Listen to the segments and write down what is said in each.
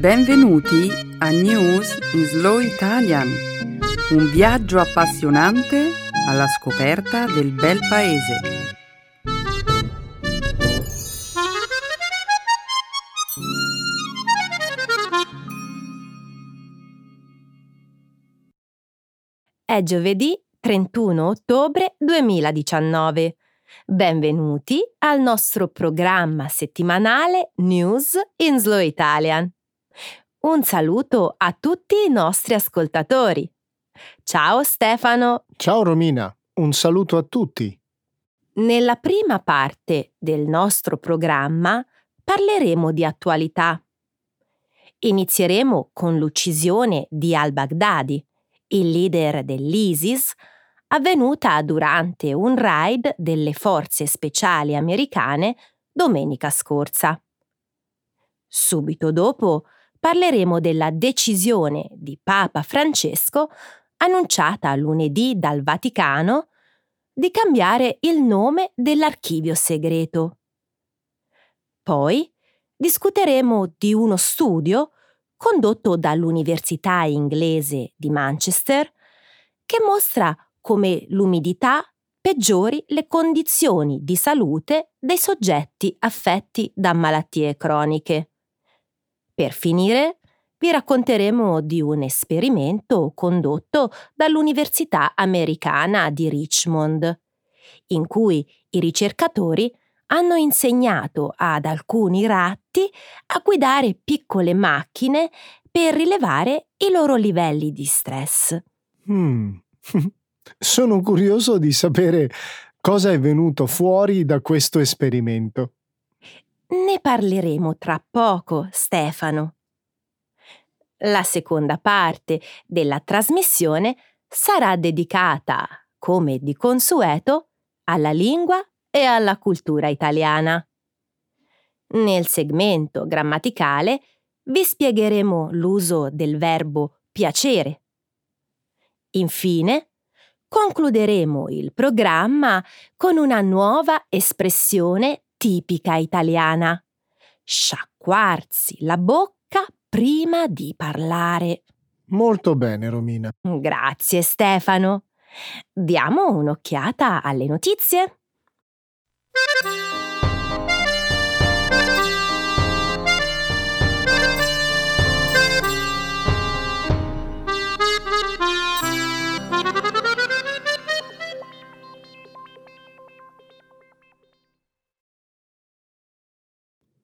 Benvenuti a News in Slow Italian, un viaggio appassionante alla scoperta del bel paese. È giovedì 31 ottobre 2019. Benvenuti al nostro programma settimanale News in Slow Italian. Un saluto a tutti i nostri ascoltatori. Ciao Stefano. Ciao Romina, un saluto a tutti. Nella prima parte del nostro programma parleremo di attualità. Inizieremo con l'uccisione di al-Baghdadi, il leader dell'ISIS, avvenuta durante un raid delle forze speciali americane domenica scorsa. Subito dopo parleremo della decisione di Papa Francesco annunciata lunedì dal Vaticano di cambiare il nome dell'archivio segreto. Poi discuteremo di uno studio condotto dall'Università inglese di Manchester che mostra come l'umidità peggiori le condizioni di salute dei soggetti affetti da malattie croniche. Per finire, vi racconteremo di un esperimento condotto dall'Università americana di Richmond, in cui i ricercatori hanno insegnato ad alcuni ratti a guidare piccole macchine per rilevare i loro livelli di stress. Hmm. Sono curioso di sapere cosa è venuto fuori da questo esperimento. Ne parleremo tra poco, Stefano. La seconda parte della trasmissione sarà dedicata, come di consueto, alla lingua e alla cultura italiana. Nel segmento grammaticale vi spiegheremo l'uso del verbo piacere. Infine, concluderemo il programma con una nuova espressione tipica italiana. Sciacquarsi la bocca prima di parlare. Molto bene, Romina. Grazie, Stefano. Diamo un'occhiata alle notizie.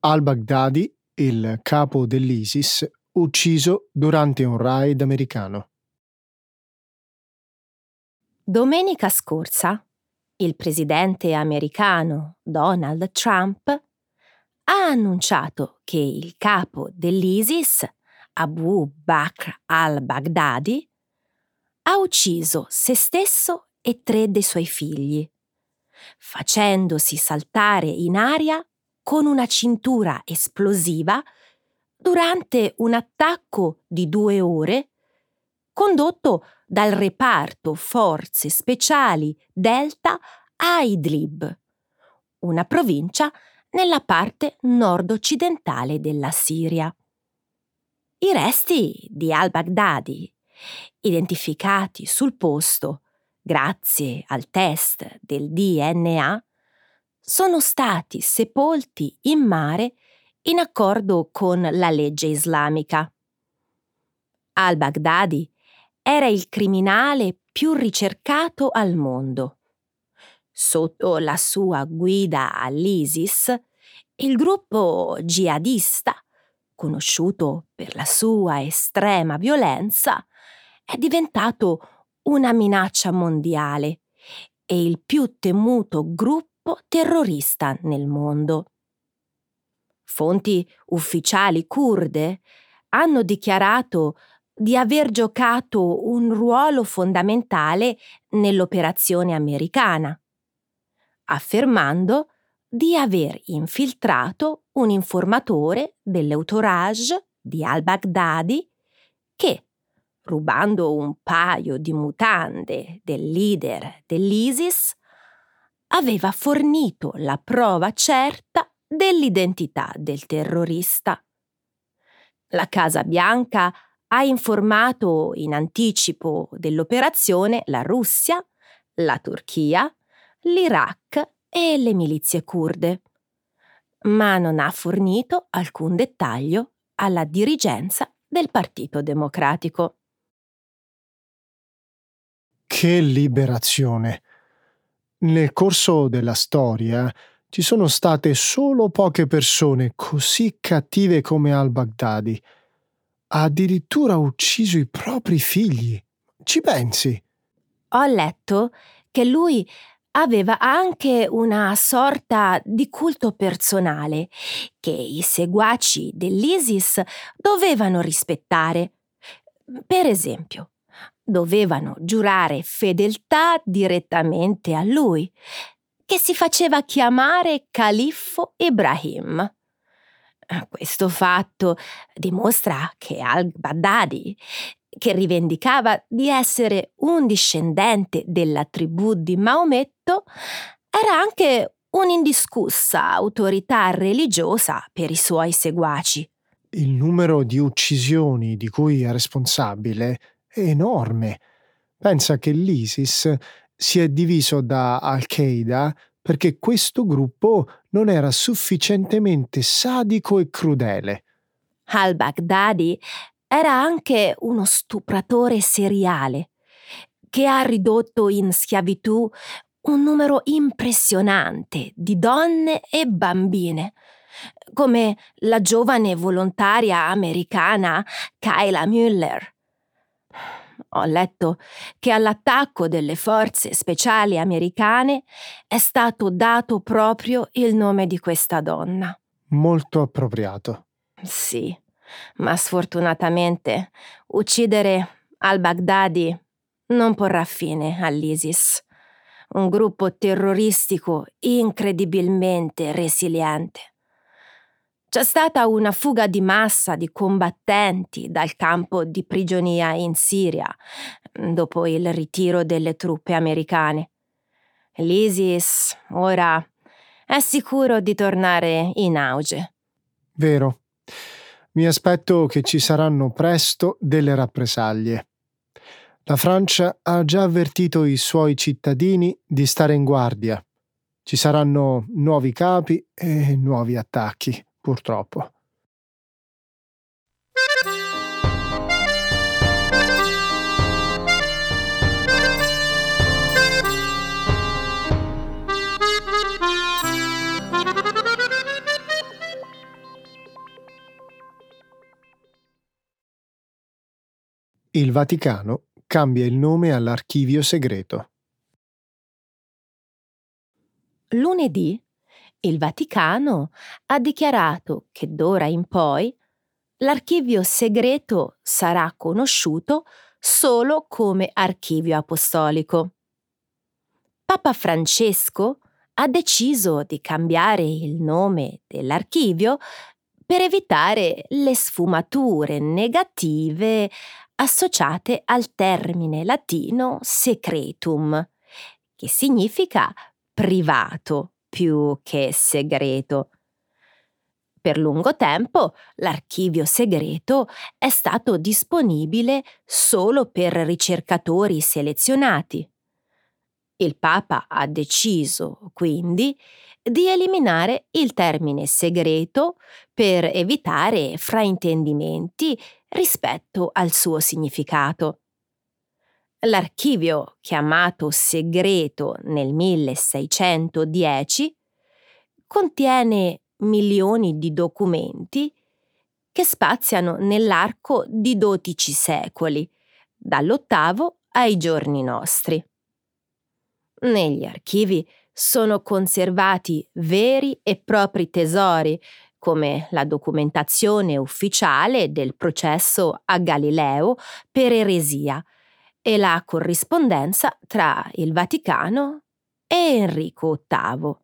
Al-Baghdadi, il capo dell'ISIS, ucciso durante un raid americano. Domenica scorsa, il presidente americano Donald Trump ha annunciato che il capo dell'ISIS, Abu Bakr al-Baghdadi, ha ucciso se stesso e tre dei suoi figli, facendosi saltare in aria con una cintura esplosiva durante un attacco di due ore condotto dal reparto Forze Speciali Delta a Idlib, una provincia nella parte nord-occidentale della Siria. I resti di al-Baghdadi, identificati sul posto grazie al test del DNA, sono stati sepolti in mare in accordo con la legge islamica. Al-Baghdadi era il criminale più ricercato al mondo. Sotto la sua guida all'ISIS, il gruppo jihadista, conosciuto per la sua estrema violenza, è diventato una minaccia mondiale e il più temuto gruppo terrorista nel mondo. Fonti ufficiali kurde hanno dichiarato di aver giocato un ruolo fondamentale nell'operazione americana, affermando di aver infiltrato un informatore dell'entourage di al-Baghdadi che, rubando un paio di mutande del leader dell'ISIS, aveva fornito la prova certa dell'identità del terrorista. La Casa Bianca ha informato in anticipo dell'operazione la Russia, la Turchia, l'Iraq e le milizie kurde, ma non ha fornito alcun dettaglio alla dirigenza del Partito Democratico. Che liberazione! Nel corso della storia ci sono state solo poche persone così cattive come al-Baghdadi. Ha addirittura ucciso i propri figli. Ci pensi? Ho letto che lui aveva anche una sorta di culto personale che i seguaci dell'ISIS dovevano rispettare. Per esempio, dovevano giurare fedeltà direttamente a lui, che si faceva chiamare Califfo Ibrahim. Questo fatto dimostra che al-Baghdadi che rivendicava di essere un discendente della tribù di Maometto, era anche un'indiscussa autorità religiosa per i suoi seguaci. Il numero di uccisioni di cui è responsabile enorme. Pensa che l'ISIS si è diviso da Al-Qaeda perché questo gruppo non era sufficientemente sadico e crudele. Al-Baghdadi era anche uno stupratore seriale che ha ridotto in schiavitù un numero impressionante di donne e bambine, come la giovane volontaria americana Kyla Müller. Ho letto che all'attacco delle forze speciali americane è stato dato proprio il nome di questa donna. Molto appropriato. Sì ma sfortunatamente uccidere al-Baghdadi non porrà fine all'ISIS, un gruppo terroristico incredibilmente resiliente. C'è stata una fuga di massa di combattenti dal campo di prigionia in Siria dopo il ritiro delle truppe americane. L'ISIS ora è sicuro di tornare in auge. Vero. Mi aspetto che ci saranno presto delle rappresaglie. La Francia ha già avvertito i suoi cittadini di stare in guardia. Ci saranno nuovi capi e nuovi attacchi, purtroppo. Il Vaticano cambia il nome all'archivio segreto. Lunedì il Vaticano ha dichiarato che d'ora in poi l'archivio segreto sarà conosciuto solo come archivio apostolico. Papa Francesco ha deciso di cambiare il nome dell'archivio per evitare le sfumature negative associate al termine latino secretum, che significa privato più che segreto. Per lungo tempo l'archivio segreto è stato disponibile solo per ricercatori selezionati. Il Papa ha deciso, quindi, di eliminare il termine segreto per evitare fraintendimenti rispetto al suo significato. L'archivio, chiamato segreto nel 1610, contiene milioni di documenti che spaziano nell'arco di dodici secoli, dall'ottavo ai giorni nostri. Negli archivi sono conservati veri e propri tesori come la documentazione ufficiale del processo a Galileo per eresia e la corrispondenza tra il Vaticano e Enrico VIII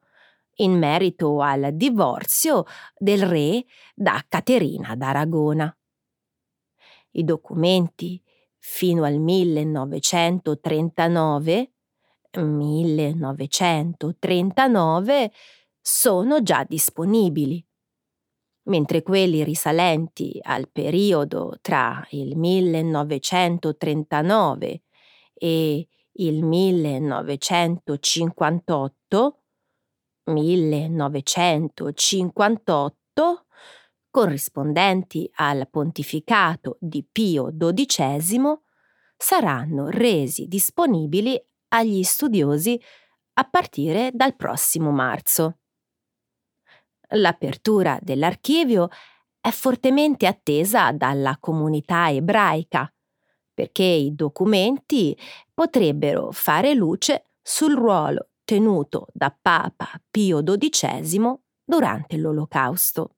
in merito al divorzio del re da Caterina d'Aragona. I documenti fino al 1939 1939 sono già disponibili mentre quelli risalenti al periodo tra il 1939 e il 1958 1958 corrispondenti al pontificato di Pio XII saranno resi disponibili agli studiosi a partire dal prossimo marzo. L'apertura dell'archivio è fortemente attesa dalla comunità ebraica, perché i documenti potrebbero fare luce sul ruolo tenuto da Papa Pio XII durante l'Olocausto.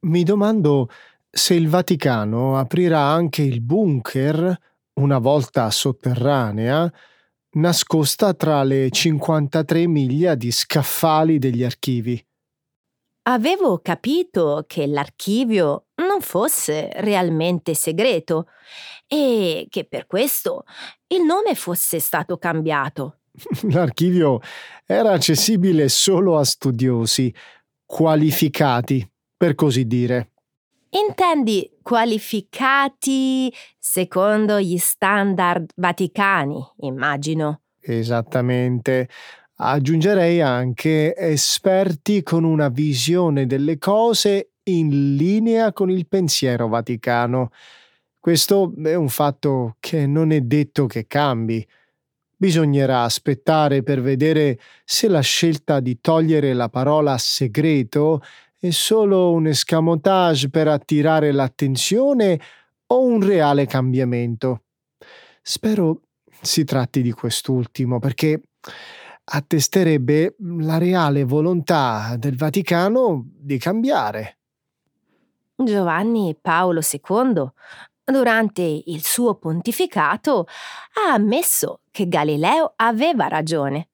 Mi domando se il Vaticano aprirà anche il bunker, una volta sotterranea, nascosta tra le 53 miglia di scaffali degli archivi. Avevo capito che l'archivio non fosse realmente segreto e che per questo il nome fosse stato cambiato. L'archivio era accessibile solo a studiosi, qualificati per così dire. Intendi qualificati secondo gli standard vaticani, immagino. Esattamente. Aggiungerei anche esperti con una visione delle cose in linea con il pensiero vaticano. Questo è un fatto che non è detto che cambi. Bisognerà aspettare per vedere se la scelta di togliere la parola segreto è solo un escamotage per attirare l'attenzione o un reale cambiamento? Spero si tratti di quest'ultimo perché attesterebbe la reale volontà del Vaticano di cambiare. Giovanni Paolo II, durante il suo pontificato, ha ammesso che Galileo aveva ragione.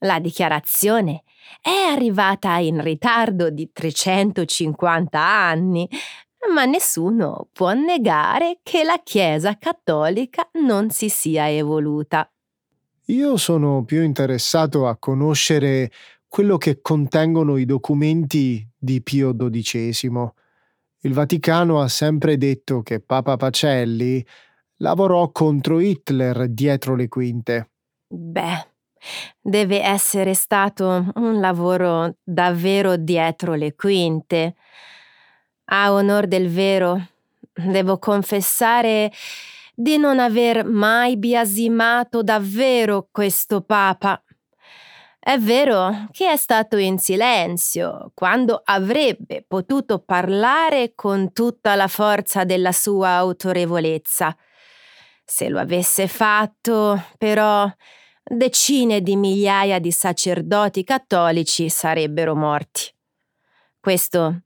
La dichiarazione è arrivata in ritardo di 350 anni, ma nessuno può negare che la Chiesa cattolica non si sia evoluta. Io sono più interessato a conoscere quello che contengono i documenti di Pio XII. Il Vaticano ha sempre detto che Papa Pacelli lavorò contro Hitler dietro le quinte. Beh, Deve essere stato un lavoro davvero dietro le quinte. A onor del vero, devo confessare di non aver mai biasimato davvero questo Papa. È vero che è stato in silenzio quando avrebbe potuto parlare con tutta la forza della sua autorevolezza. Se lo avesse fatto, però, decine di migliaia di sacerdoti cattolici sarebbero morti. Questo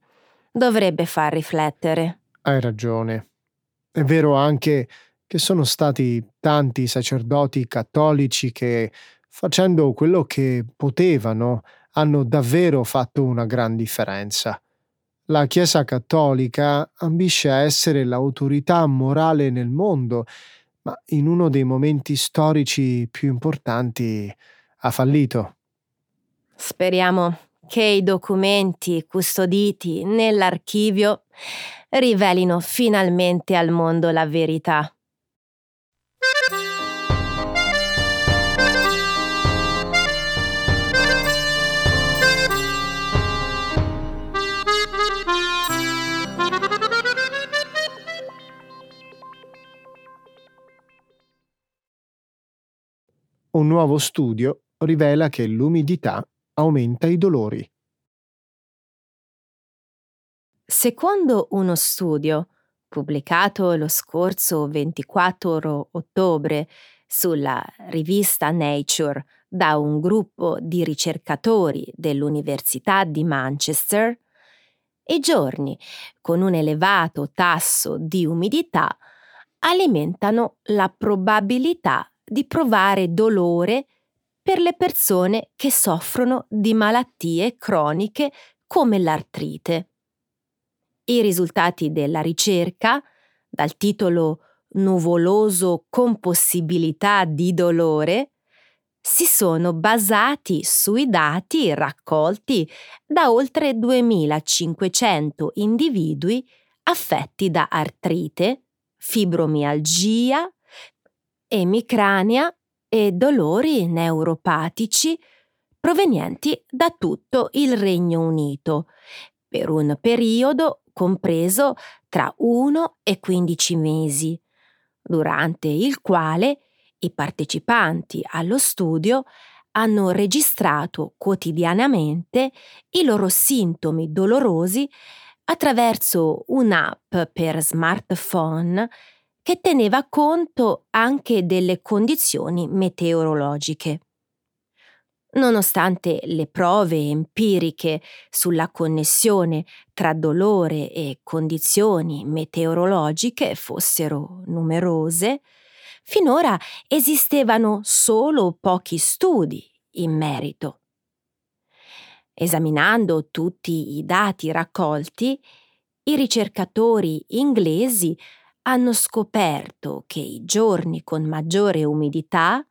dovrebbe far riflettere. Hai ragione. È vero anche che sono stati tanti sacerdoti cattolici che, facendo quello che potevano, hanno davvero fatto una gran differenza. La Chiesa cattolica ambisce a essere l'autorità morale nel mondo ma in uno dei momenti storici più importanti ha fallito. Speriamo che i documenti custoditi nell'archivio rivelino finalmente al mondo la verità. Un nuovo studio rivela che l'umidità aumenta i dolori. Secondo uno studio pubblicato lo scorso 24 ottobre sulla rivista Nature da un gruppo di ricercatori dell'Università di Manchester, i giorni con un elevato tasso di umidità alimentano la probabilità di provare dolore per le persone che soffrono di malattie croniche come l'artrite. I risultati della ricerca, dal titolo Nuvoloso con possibilità di dolore, si sono basati sui dati raccolti da oltre 2500 individui affetti da artrite, fibromialgia, emicrania e dolori neuropatici provenienti da tutto il Regno Unito per un periodo compreso tra 1 e 15 mesi, durante il quale i partecipanti allo studio hanno registrato quotidianamente i loro sintomi dolorosi attraverso un'app per smartphone che teneva conto anche delle condizioni meteorologiche. Nonostante le prove empiriche sulla connessione tra dolore e condizioni meteorologiche fossero numerose, finora esistevano solo pochi studi in merito. Esaminando tutti i dati raccolti, i ricercatori inglesi hanno scoperto che i giorni con maggiore umidità,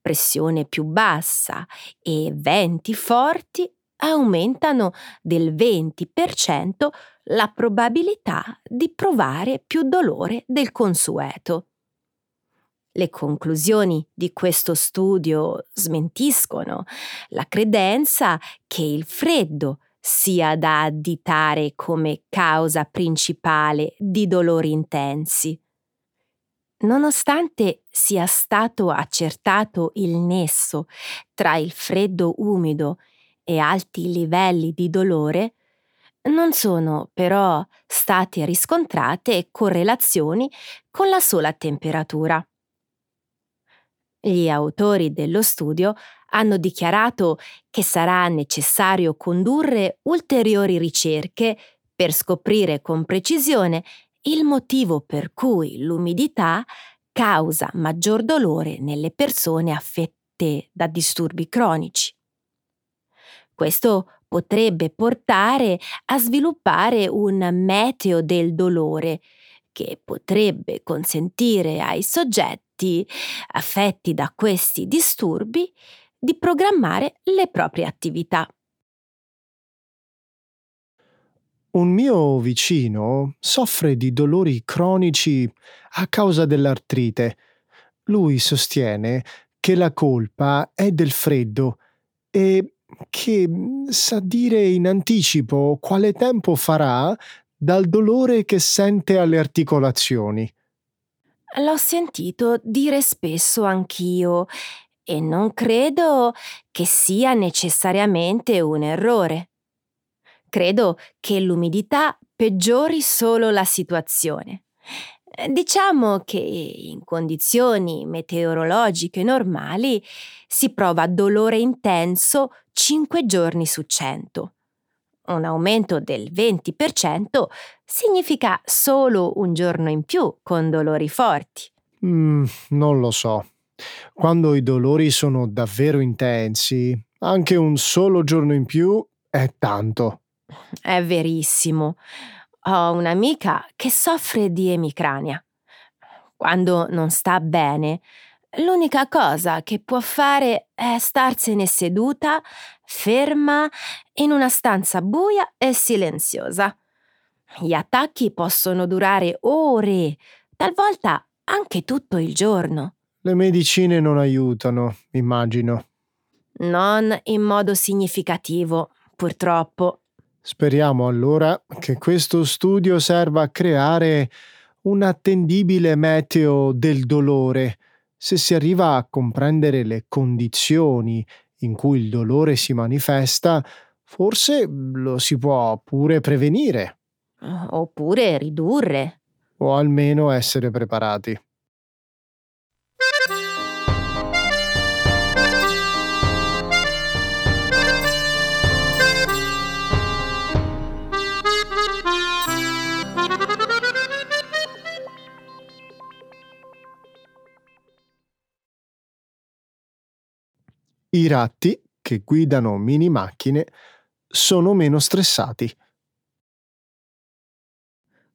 pressione più bassa e venti forti aumentano del 20% la probabilità di provare più dolore del consueto. Le conclusioni di questo studio smentiscono la credenza che il freddo sia da additare come causa principale di dolori intensi. Nonostante sia stato accertato il nesso tra il freddo umido e alti livelli di dolore, non sono però state riscontrate correlazioni con la sola temperatura. Gli autori dello studio hanno dichiarato che sarà necessario condurre ulteriori ricerche per scoprire con precisione il motivo per cui l'umidità causa maggior dolore nelle persone affette da disturbi cronici. Questo potrebbe portare a sviluppare un meteo del dolore che potrebbe consentire ai soggetti affetti da questi disturbi di programmare le proprie attività. Un mio vicino soffre di dolori cronici a causa dell'artrite. Lui sostiene che la colpa è del freddo e che sa dire in anticipo quale tempo farà dal dolore che sente alle articolazioni. L'ho sentito dire spesso anch'io e non credo che sia necessariamente un errore. Credo che l'umidità peggiori solo la situazione. Diciamo che in condizioni meteorologiche normali si prova dolore intenso 5 giorni su 100 un aumento del 20% significa solo un giorno in più con dolori forti. Mm, non lo so. Quando i dolori sono davvero intensi, anche un solo giorno in più è tanto. È verissimo. Ho un'amica che soffre di emicrania. Quando non sta bene, L'unica cosa che può fare è starsene seduta, ferma, in una stanza buia e silenziosa. Gli attacchi possono durare ore, talvolta anche tutto il giorno. Le medicine non aiutano, immagino. Non in modo significativo, purtroppo. Speriamo allora che questo studio serva a creare un attendibile meteo del dolore se si arriva a comprendere le condizioni in cui il dolore si manifesta, forse lo si può pure prevenire. Oppure ridurre. O almeno essere preparati. I ratti, che guidano mini macchine, sono meno stressati.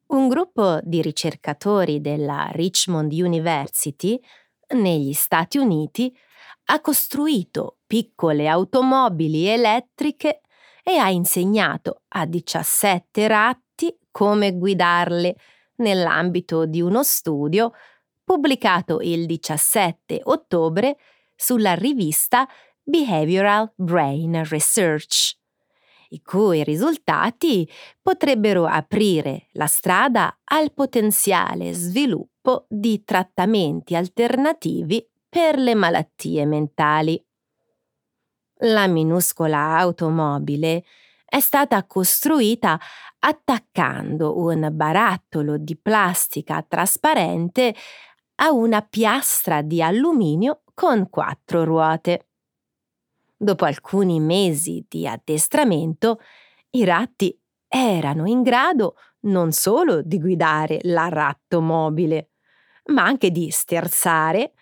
Un gruppo di ricercatori della Richmond University negli Stati Uniti ha costruito piccole automobili elettriche e ha insegnato a 17 ratti come guidarle nell'ambito di uno studio pubblicato il 17 ottobre sulla rivista Behavioral Brain Research, i cui risultati potrebbero aprire la strada al potenziale sviluppo di trattamenti alternativi per le malattie mentali. La minuscola automobile è stata costruita attaccando un barattolo di plastica trasparente a una piastra di alluminio con quattro ruote. Dopo alcuni mesi di addestramento, i ratti erano in grado non solo di guidare la rattomobile, ma anche di sterzare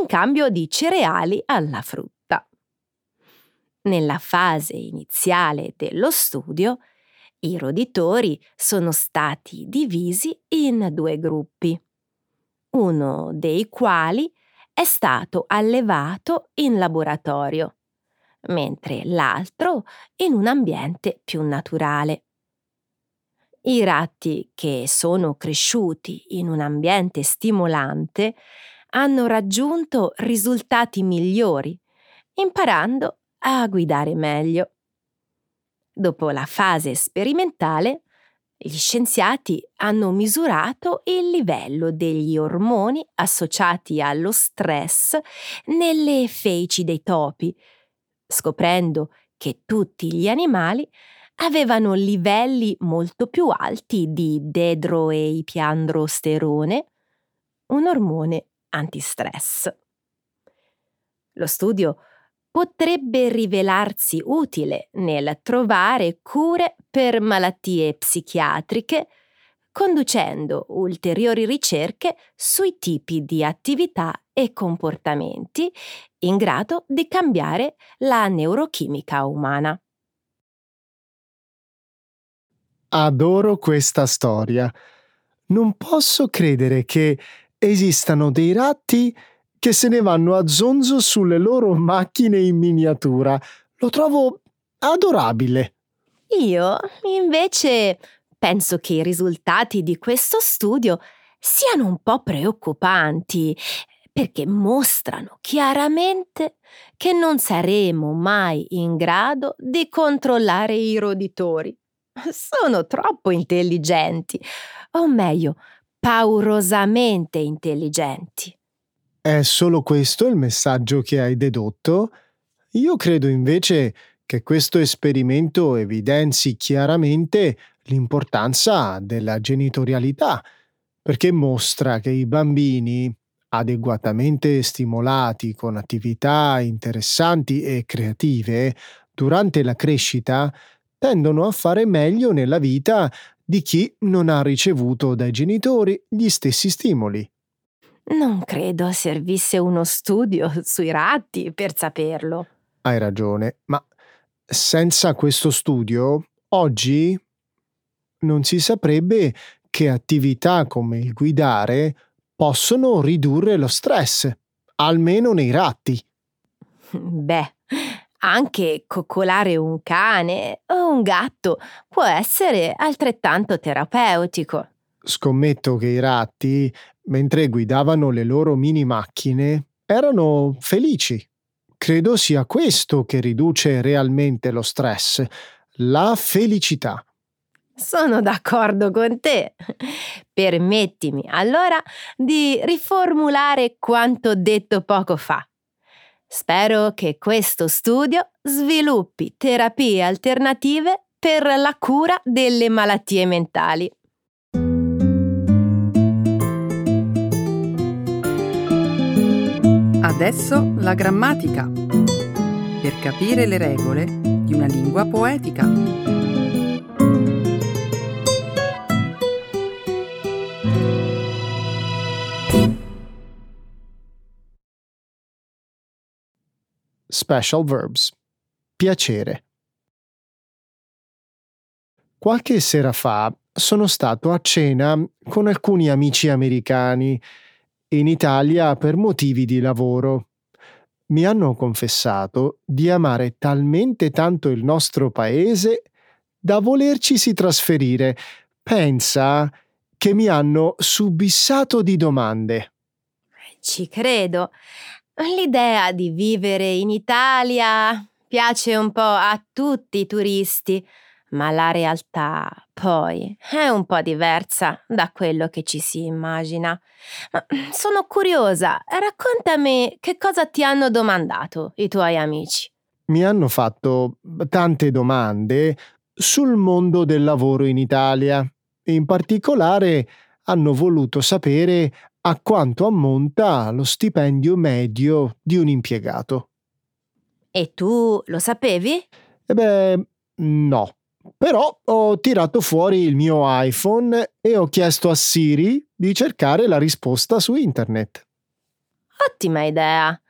in cambio di cereali alla frutta. Nella fase iniziale dello studio, i roditori sono stati divisi in due gruppi, uno dei quali è stato allevato in laboratorio, mentre l'altro in un ambiente più naturale. I ratti che sono cresciuti in un ambiente stimolante hanno raggiunto risultati migliori, imparando a guidare meglio. Dopo la fase sperimentale, gli scienziati hanno misurato il livello degli ormoni associati allo stress nelle feci dei topi, scoprendo che tutti gli animali avevano livelli molto più alti di dedroeipiandrosterone, un ormone antistress. Lo studio potrebbe rivelarsi utile nel trovare cure per malattie psichiatriche, conducendo ulteriori ricerche sui tipi di attività e comportamenti in grado di cambiare la neurochimica umana. Adoro questa storia. Non posso credere che esistano dei ratti che se ne vanno a zonzo sulle loro macchine in miniatura. Lo trovo adorabile. Io, invece, penso che i risultati di questo studio siano un po' preoccupanti, perché mostrano chiaramente che non saremo mai in grado di controllare i roditori. Sono troppo intelligenti, o meglio, paurosamente intelligenti. È solo questo il messaggio che hai dedotto? Io credo invece che questo esperimento evidenzi chiaramente l'importanza della genitorialità, perché mostra che i bambini, adeguatamente stimolati con attività interessanti e creative, durante la crescita tendono a fare meglio nella vita di chi non ha ricevuto dai genitori gli stessi stimoli. Non credo servisse uno studio sui ratti per saperlo. Hai ragione, ma senza questo studio, oggi non si saprebbe che attività come il guidare possono ridurre lo stress, almeno nei ratti. Beh, anche coccolare un cane o un gatto può essere altrettanto terapeutico. Scommetto che i ratti, mentre guidavano le loro mini macchine, erano felici. Credo sia questo che riduce realmente lo stress, la felicità. Sono d'accordo con te. Permettimi allora di riformulare quanto detto poco fa. Spero che questo studio sviluppi terapie alternative per la cura delle malattie mentali. Adesso la grammatica. Per capire le regole di una lingua poetica. Special verbs. Piacere. Qualche sera fa sono stato a cena con alcuni amici americani in Italia per motivi di lavoro. mi hanno confessato di amare talmente tanto il nostro paese da volercisi trasferire. Pensa che mi hanno subissato di domande. Ci credo. L'idea di vivere in Italia piace un po' a tutti i turisti, ma la realtà poi è un po' diversa da quello che ci si immagina. Ma sono curiosa, raccontami che cosa ti hanno domandato i tuoi amici. Mi hanno fatto tante domande sul mondo del lavoro in Italia. In particolare hanno voluto sapere a quanto ammonta lo stipendio medio di un impiegato. E tu lo sapevi? E beh, no. Però ho tirato fuori il mio iPhone e ho chiesto a Siri di cercare la risposta su internet. Ottima idea.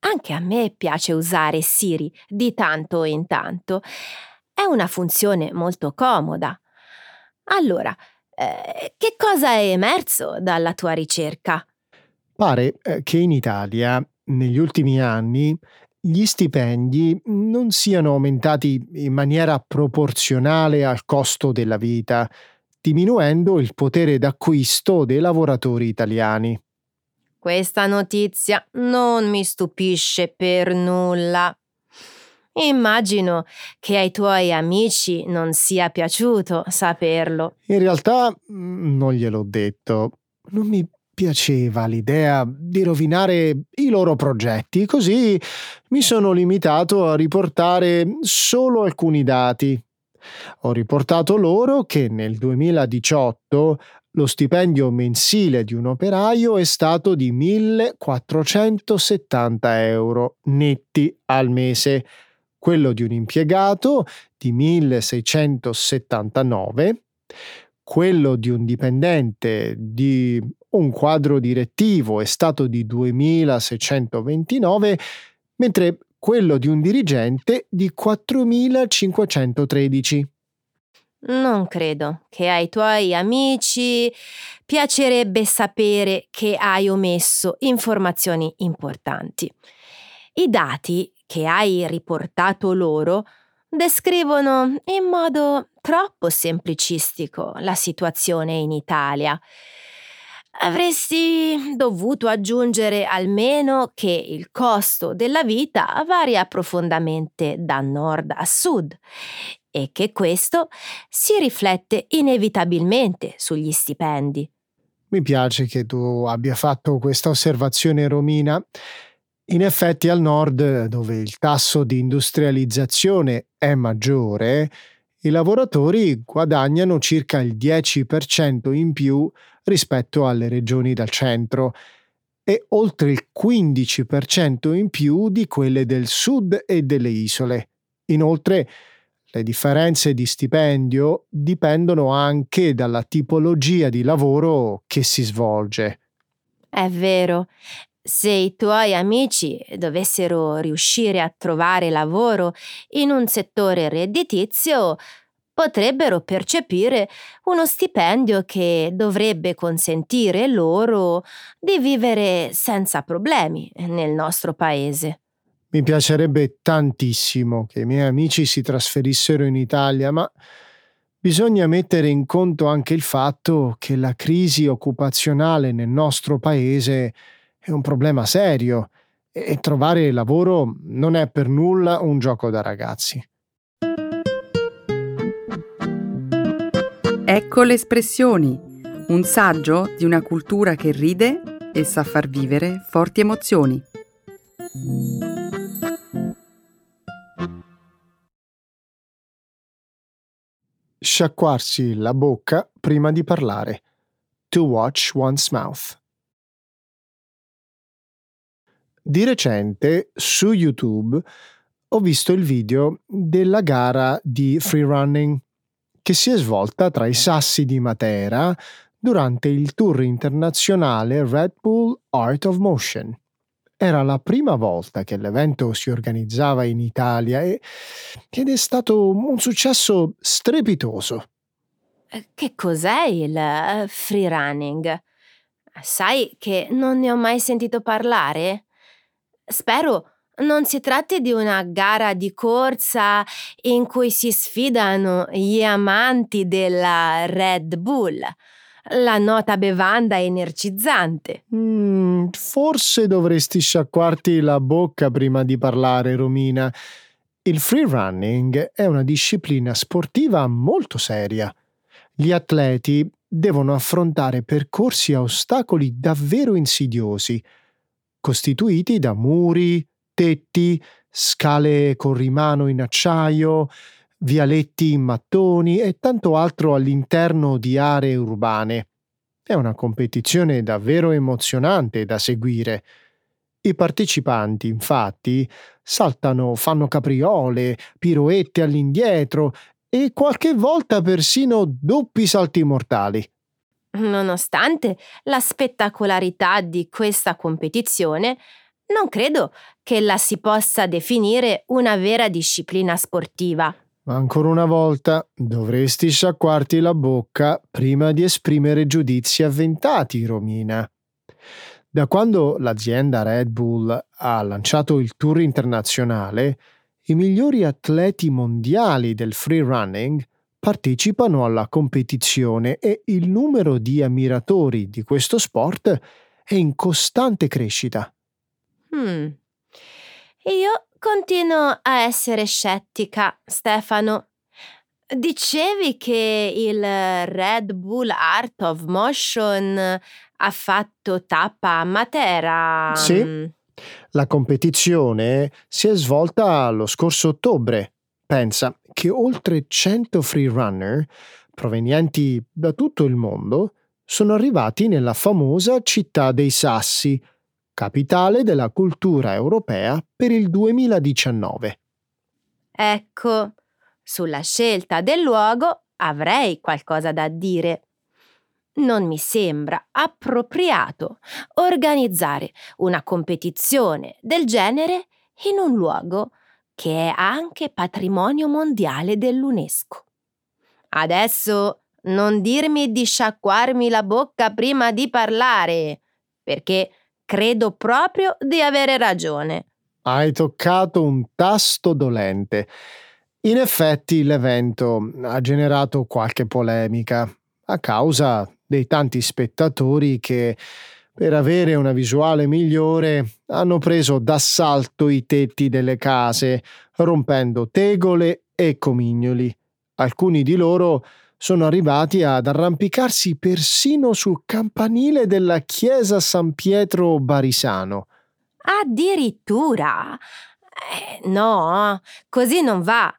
Anche a me piace usare Siri di tanto in tanto. È una funzione molto comoda. Allora, eh, che cosa è emerso dalla tua ricerca? Pare eh, che in Italia, negli ultimi anni, gli stipendi non siano aumentati in maniera proporzionale al costo della vita, diminuendo il potere d'acquisto dei lavoratori italiani. Questa notizia non mi stupisce per nulla. Immagino che ai tuoi amici non sia piaciuto saperlo. In realtà mm, non gliel'ho detto. Non mi piaceva l'idea di rovinare i loro progetti, così mi sono limitato a riportare solo alcuni dati. Ho riportato loro che nel 2018 lo stipendio mensile di un operaio è stato di 1470 euro netti al mese quello di un impiegato di 1679, quello di un dipendente di un quadro direttivo è stato di 2629, mentre quello di un dirigente di 4513. Non credo che ai tuoi amici piacerebbe sapere che hai omesso informazioni importanti. I dati che hai riportato loro descrivono in modo troppo semplicistico la situazione in Italia. Avresti dovuto aggiungere almeno che il costo della vita varia profondamente da nord a sud e che questo si riflette inevitabilmente sugli stipendi. Mi piace che tu abbia fatto questa osservazione, Romina. In effetti al nord, dove il tasso di industrializzazione è maggiore, i lavoratori guadagnano circa il 10% in più rispetto alle regioni del centro e oltre il 15% in più di quelle del sud e delle isole. Inoltre, le differenze di stipendio dipendono anche dalla tipologia di lavoro che si svolge. È vero, se i tuoi amici dovessero riuscire a trovare lavoro in un settore redditizio, potrebbero percepire uno stipendio che dovrebbe consentire loro di vivere senza problemi nel nostro paese. Mi piacerebbe tantissimo che i miei amici si trasferissero in Italia, ma bisogna mettere in conto anche il fatto che la crisi occupazionale nel nostro paese è un problema serio e trovare lavoro non è per nulla un gioco da ragazzi. Ecco le espressioni, un saggio di una cultura che ride e sa far vivere forti emozioni. Sciacquarsi la bocca prima di parlare. To watch one's mouth. Di recente su YouTube ho visto il video della gara di freerunning che si è svolta tra i sassi di Matera durante il tour internazionale Red Bull Art of Motion. Era la prima volta che l'evento si organizzava in Italia e, ed è stato un successo strepitoso. Eh, che cos'è il uh, freerunning? Sai che non ne ho mai sentito parlare? Spero non si tratti di una gara di corsa in cui si sfidano gli amanti della Red Bull, la nota bevanda energizzante. Mm, forse dovresti sciacquarti la bocca prima di parlare, Romina. Il free running è una disciplina sportiva molto seria. Gli atleti devono affrontare percorsi a ostacoli davvero insidiosi, costituiti da muri, tetti, scale con rimano in acciaio, vialetti in mattoni e tanto altro all'interno di aree urbane. È una competizione davvero emozionante da seguire. I partecipanti, infatti, saltano, fanno capriole, piroette all'indietro e qualche volta persino doppi salti mortali. Nonostante la spettacolarità di questa competizione, non credo che la si possa definire una vera disciplina sportiva. Ma ancora una volta dovresti sciacquarti la bocca prima di esprimere giudizi avventati, Romina. Da quando l'azienda Red Bull ha lanciato il tour internazionale, i migliori atleti mondiali del free running partecipano alla competizione e il numero di ammiratori di questo sport è in costante crescita. Hmm. Io continuo a essere scettica, Stefano. Dicevi che il Red Bull Art of Motion ha fatto tappa a Matera. Sì. La competizione si è svolta lo scorso ottobre. Pensa che oltre 100 freerunner provenienti da tutto il mondo sono arrivati nella famosa città dei Sassi, capitale della cultura europea per il 2019. Ecco, sulla scelta del luogo avrei qualcosa da dire. Non mi sembra appropriato organizzare una competizione del genere in un luogo che è anche patrimonio mondiale dell'UNESCO. Adesso non dirmi di sciacquarmi la bocca prima di parlare, perché Credo proprio di avere ragione. Hai toccato un tasto dolente. In effetti l'evento ha generato qualche polemica a causa dei tanti spettatori che, per avere una visuale migliore, hanno preso d'assalto i tetti delle case, rompendo tegole e comignoli. Alcuni di loro sono arrivati ad arrampicarsi persino sul campanile della chiesa San Pietro Barisano. Addirittura? Eh, no, così non va.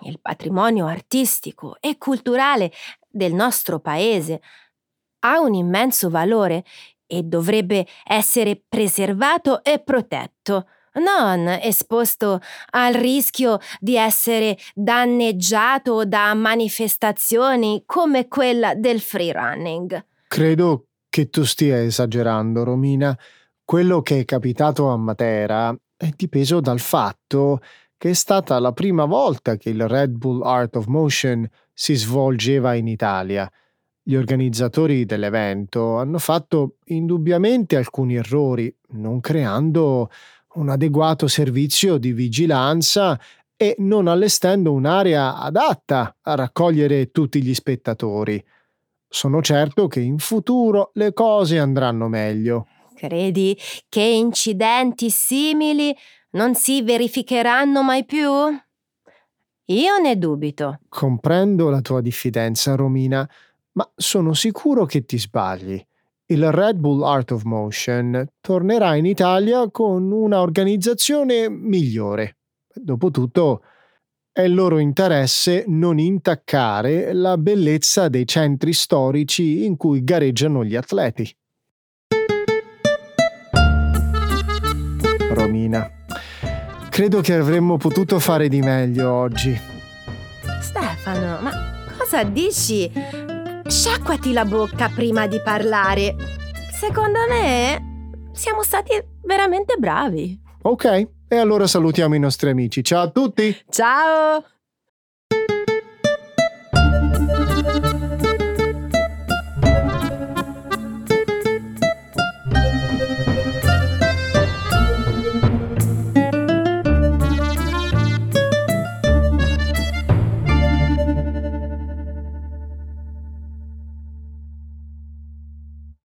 Il patrimonio artistico e culturale del nostro paese ha un immenso valore e dovrebbe essere preservato e protetto non esposto al rischio di essere danneggiato da manifestazioni come quella del free running. Credo che tu stia esagerando, Romina. Quello che è capitato a Matera è dipeso dal fatto che è stata la prima volta che il Red Bull Art of Motion si svolgeva in Italia. Gli organizzatori dell'evento hanno fatto indubbiamente alcuni errori, non creando un adeguato servizio di vigilanza e non allestendo un'area adatta a raccogliere tutti gli spettatori. Sono certo che in futuro le cose andranno meglio. Credi che incidenti simili non si verificheranno mai più? Io ne dubito. Comprendo la tua diffidenza, Romina, ma sono sicuro che ti sbagli il Red Bull Art of Motion tornerà in Italia con una organizzazione migliore. Dopotutto, è il loro interesse non intaccare la bellezza dei centri storici in cui gareggiano gli atleti. Romina, credo che avremmo potuto fare di meglio oggi. Stefano, ma cosa dici? Sciacquati la bocca prima di parlare. Secondo me siamo stati veramente bravi. Ok, e allora salutiamo i nostri amici. Ciao a tutti! Ciao!